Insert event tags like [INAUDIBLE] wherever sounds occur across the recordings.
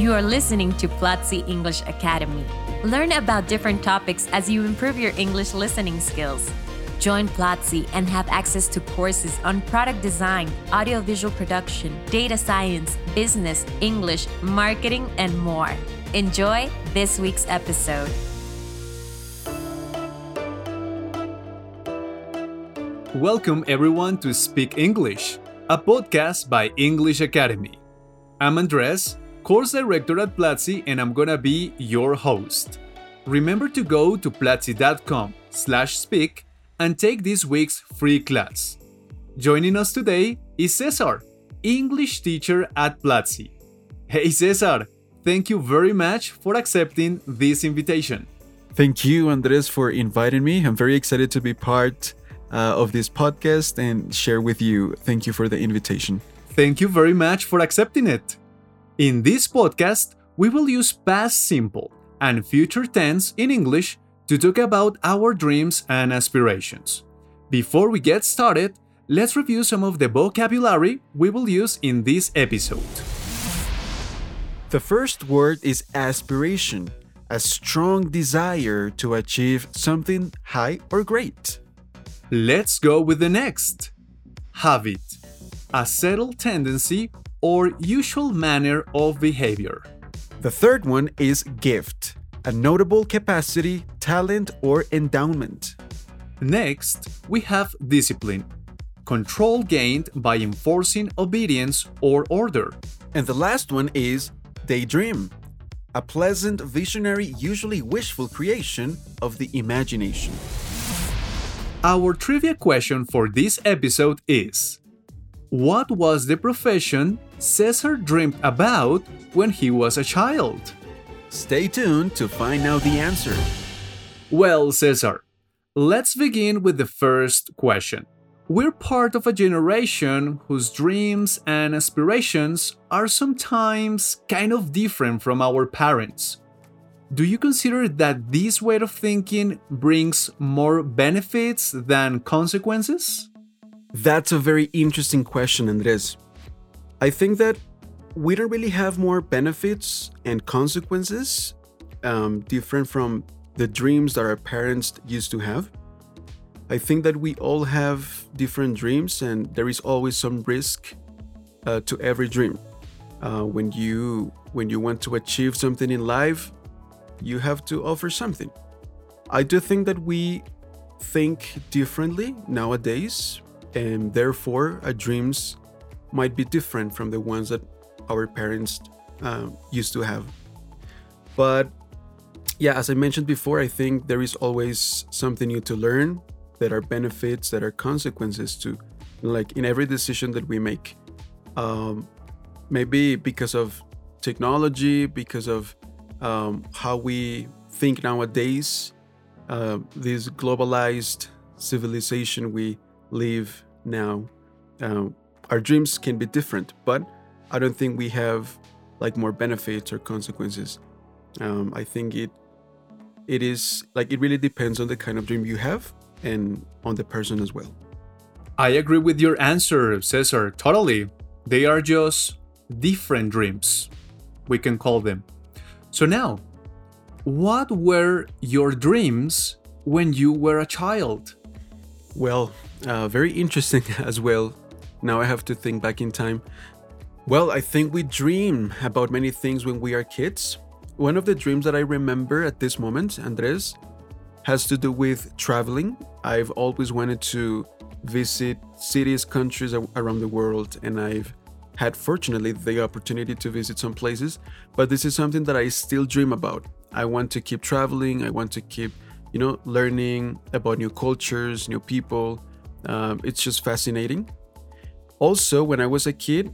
You are listening to Platzi English Academy. Learn about different topics as you improve your English listening skills. Join Platzi and have access to courses on product design, audiovisual production, data science, business, English, marketing, and more. Enjoy this week's episode. Welcome everyone to Speak English, a podcast by English Academy. I'm Andres, course director at Platzi, and I'm gonna be your host. Remember to go to platzi.com slash speak and take this week's free class. Joining us today is Cesar, English teacher at Platzi. Hey Cesar, thank you very much for accepting this invitation. Thank you, Andres, for inviting me. I'm very excited to be part uh, of this podcast and share with you. Thank you for the invitation. Thank you very much for accepting it. In this podcast, we will use past simple and future tense in English to talk about our dreams and aspirations. Before we get started, let's review some of the vocabulary we will use in this episode. The first word is aspiration, a strong desire to achieve something high or great. Let's go with the next. Habit, a settled tendency or usual manner of behavior. The third one is gift, a notable capacity, talent, or endowment. Next, we have discipline, control gained by enforcing obedience or order. And the last one is daydream, a pleasant, visionary, usually wishful creation of the imagination. Our trivia question for this episode is What was the profession Cesar dreamed about when he was a child? Stay tuned to find out the answer. Well, Cesar, let's begin with the first question. We're part of a generation whose dreams and aspirations are sometimes kind of different from our parents. Do you consider that this way of thinking brings more benefits than consequences? That's a very interesting question, Andres. I think that we don't really have more benefits and consequences um, different from the dreams that our parents used to have. I think that we all have different dreams, and there is always some risk uh, to every dream. Uh, when you when you want to achieve something in life, you have to offer something. I do think that we think differently nowadays, and therefore our dreams might be different from the ones that our parents uh, used to have. But yeah, as I mentioned before, I think there is always something new to learn. There are benefits, there are consequences to, like in every decision that we make. Um, maybe because of technology, because of um, how we think nowadays, uh, this globalized civilization we live now, uh, our dreams can be different, but I don't think we have like more benefits or consequences. Um, I think it it is like it really depends on the kind of dream you have and on the person as well. I agree with your answer, Cesar, totally. They are just different dreams, we can call them. So now, what were your dreams when you were a child? Well, uh, very interesting [LAUGHS] as well. Now I have to think back in time. Well, I think we dream about many things when we are kids. One of the dreams that I remember at this moment, Andres, has to do with traveling. I've always wanted to visit cities, countries around the world, and I've had fortunately the opportunity to visit some places, but this is something that I still dream about. I want to keep traveling, I want to keep, you know, learning about new cultures, new people. Um, it's just fascinating. Also, when I was a kid,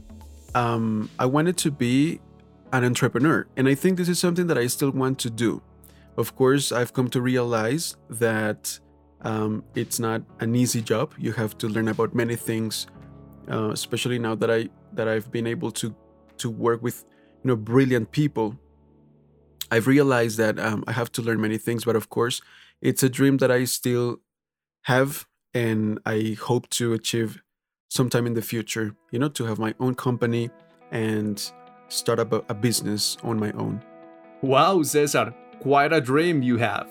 um, I wanted to be an entrepreneur, and I think this is something that I still want to do. Of course, I've come to realize that um, it's not an easy job. You have to learn about many things, uh, especially now that I that I've been able to to work with you know brilliant people. I've realized that um, I have to learn many things, but of course, it's a dream that I still have, and I hope to achieve sometime in the future. You know, to have my own company and start up a, a business on my own. Wow, Cesar, quite a dream you have.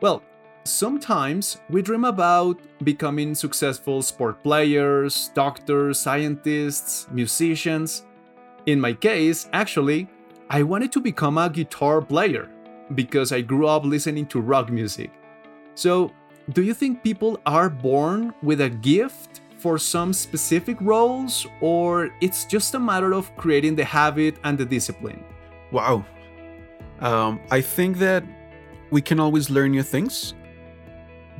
Well, sometimes we dream about becoming successful sport players, doctors, scientists, musicians. In my case, actually, I wanted to become a guitar player because I grew up listening to rock music. So, do you think people are born with a gift for some specific roles, or it's just a matter of creating the habit and the discipline? Wow. Um, I think that we can always learn new things.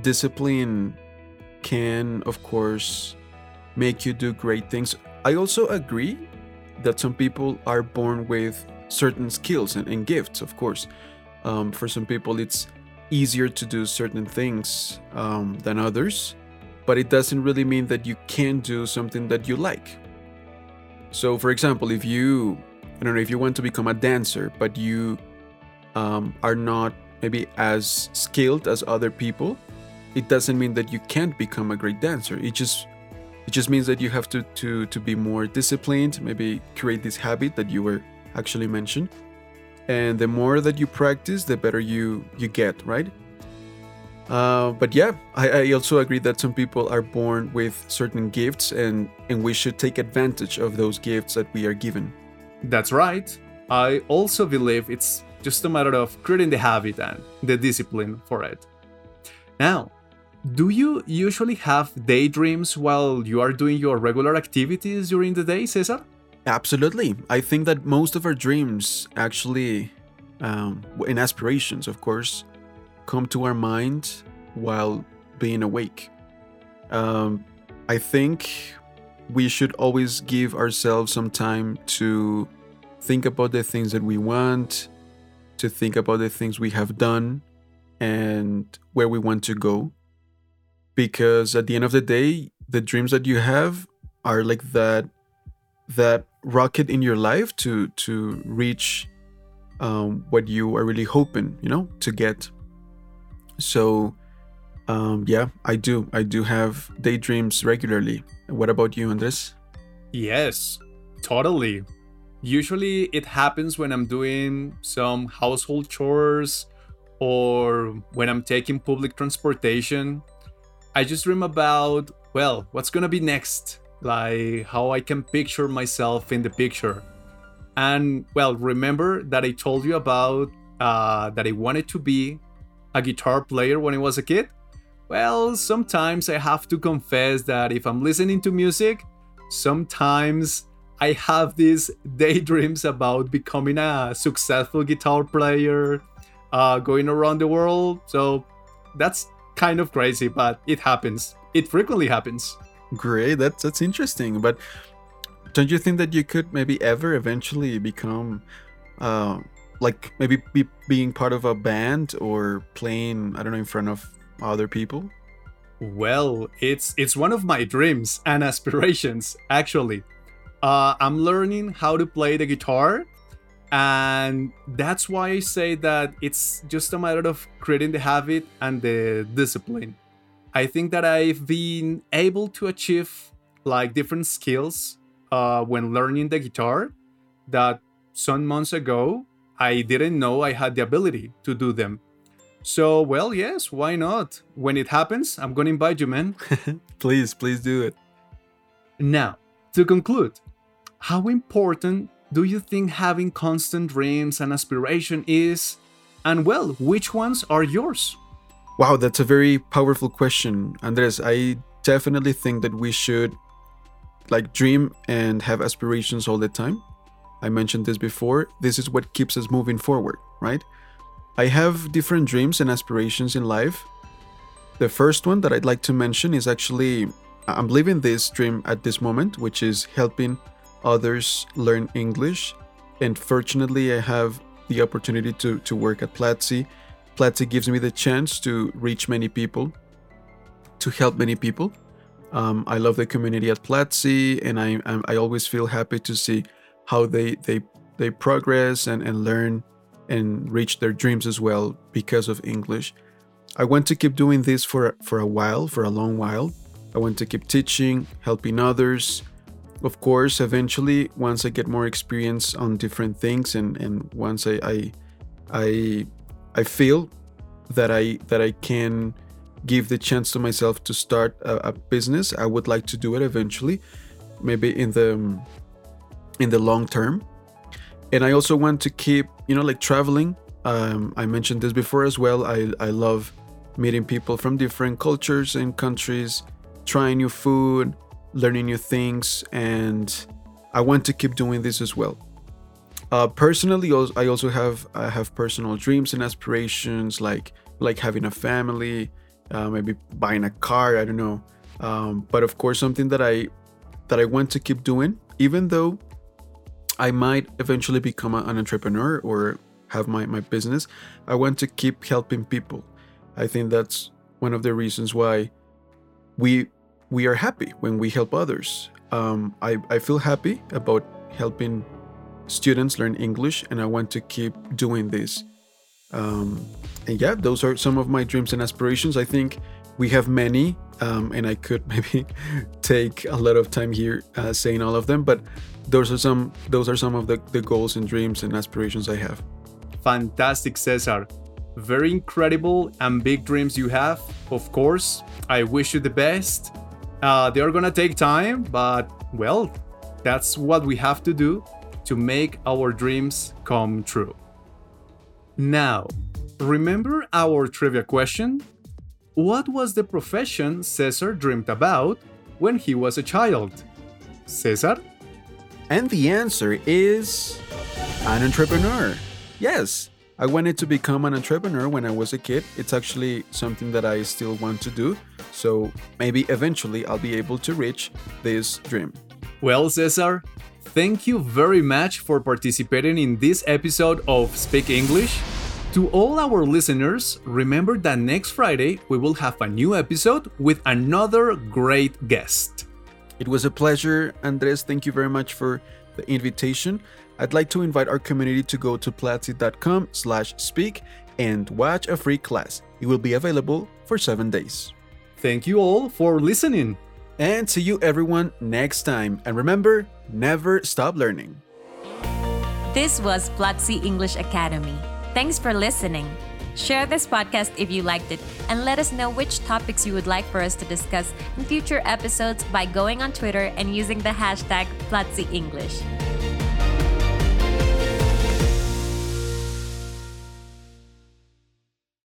Discipline can, of course, make you do great things. I also agree that some people are born with certain skills and, and gifts, of course. Um, for some people, it's easier to do certain things um, than others, but it doesn't really mean that you can't do something that you like. So, for example, if you, I don't know, if you want to become a dancer, but you um, are not maybe as skilled as other people, it doesn't mean that you can't become a great dancer. It just it just means that you have to to to be more disciplined, maybe create this habit that you were actually mentioned, and the more that you practice the better you you get right uh, but yeah I, I also agree that some people are born with certain gifts and and we should take advantage of those gifts that we are given That's right. I also believe it's just a matter of creating the habit and the discipline for it. Now, do you usually have daydreams while you are doing your regular activities during the day, Cesar? Absolutely. I think that most of our dreams actually, um, and aspirations, of course, come to our mind while being awake. Um, I think we should always give ourselves some time to think about the things that we want, to think about the things we have done, and where we want to go. Because at the end of the day, the dreams that you have are like that that rocket in your life to to reach um, what you are really hoping you know to get so um, yeah i do i do have daydreams regularly what about you andres Yes, totally. Usually it happens when I'm doing some household chores or when I'm taking public transportation. I just dream about, well, what's gonna be next? Like how I can picture myself in the picture. And, well, remember that I told you about uh, that I wanted to be a guitar player when I was a kid? Well, sometimes I have to confess that if I'm listening to music, sometimes I have these [LAUGHS] daydreams about becoming a successful guitar player, uh, going around the world. So that's kind of crazy, but it happens. It frequently happens. great that's that's interesting but don't you think that you could maybe ever eventually become uh, like maybe be being part of a band or playing i don't know in front of other people Well, it's it's one of my dreams and aspirations actually. Uh, I'm learning how to play the guitar, and that's why I say that it's just a matter of creating the habit and the discipline. I think that I've been able to achieve like different skills uh, when learning the guitar that some months ago I didn't know I had the ability to do them. So, well, yes, why not? When it happens, I'm gonna invite you, man. [LAUGHS] please please do it Now, to conclude, how important do you think having constant dreams and aspiration is? And well, which ones are yours? Wow, that's a very powerful question, Andres. I definitely think that we should like dream and have aspirations all the time. I mentioned this before. This is what keeps us moving forward, right? I have different dreams and aspirations in life. The first one that I'd like to mention is actually I'm living this dream at this moment, which is helping others learn English. And fortunately, I have the opportunity to, to work at Platzi. Platzi gives me the chance to reach many people, to help many people. Um, I love the community at Platzi, and I, I I always feel happy to see how they they they progress and, and learn and reach their dreams as well because of English. I want to keep doing this for for a while, for a long while. I want to keep teaching, helping others, of course, eventually, once I get more experience on different things, and and once I I I, I feel that I that I can give the chance to myself to start a, a business, I would like to do it eventually, maybe in the in the long term. And I also want to keep, you know, like traveling. Um, I mentioned this before as well. I I love meeting people from different cultures and countries, trying new food, learning new things, and I want to keep doing this as well. Uh, personally, I also have I have personal dreams and aspirations, like like having a family, uh, maybe buying a car. I don't know, um, but of course, something that I that I want to keep doing, even though I might eventually become an entrepreneur or have my, my business. I want to keep helping people. I think that's one of the reasons why we we are happy when we help others. Um, I, I feel happy about helping students learn English, and I want to keep doing this. Um, and yeah, those are some of my dreams and aspirations. I think we have many, um, and I could [LAUGHS] maybe take a lot of time here uh, saying all of them, but those are some those are some of the, the goals and dreams and aspirations I have. Fantastic, Cesar. Very incredible and big dreams you have. Of course, I wish you the best. Uh, they are gonna take time, but well, that's what we have to do to make our dreams come true. Now, remember our trivia question? What was the profession Cesar dreamed about when he was a child? Cesar? And the answer is an entrepreneur. Yes, I wanted to become an entrepreneur when I was a kid. It's actually something that I still want to do. So maybe eventually I'll be able to reach this dream. Well, Cesar, thank you very much for participating in this episode of Speak English. To all our listeners, remember that next Friday we will have a new episode with another great guest. It was a pleasure, Andres. Thank you very much for the invitation. I'd like to invite our community to go to platzi.com slash speak and watch a free class. It will be available for seven days. Thank you all for listening. And see you everyone next time. And remember, never stop learning. This was Platzi English Academy. Thanks for listening. Share this podcast if you liked it and let us know which topics you would like for us to discuss in future episodes by going on Twitter and using the hashtag Platzi English.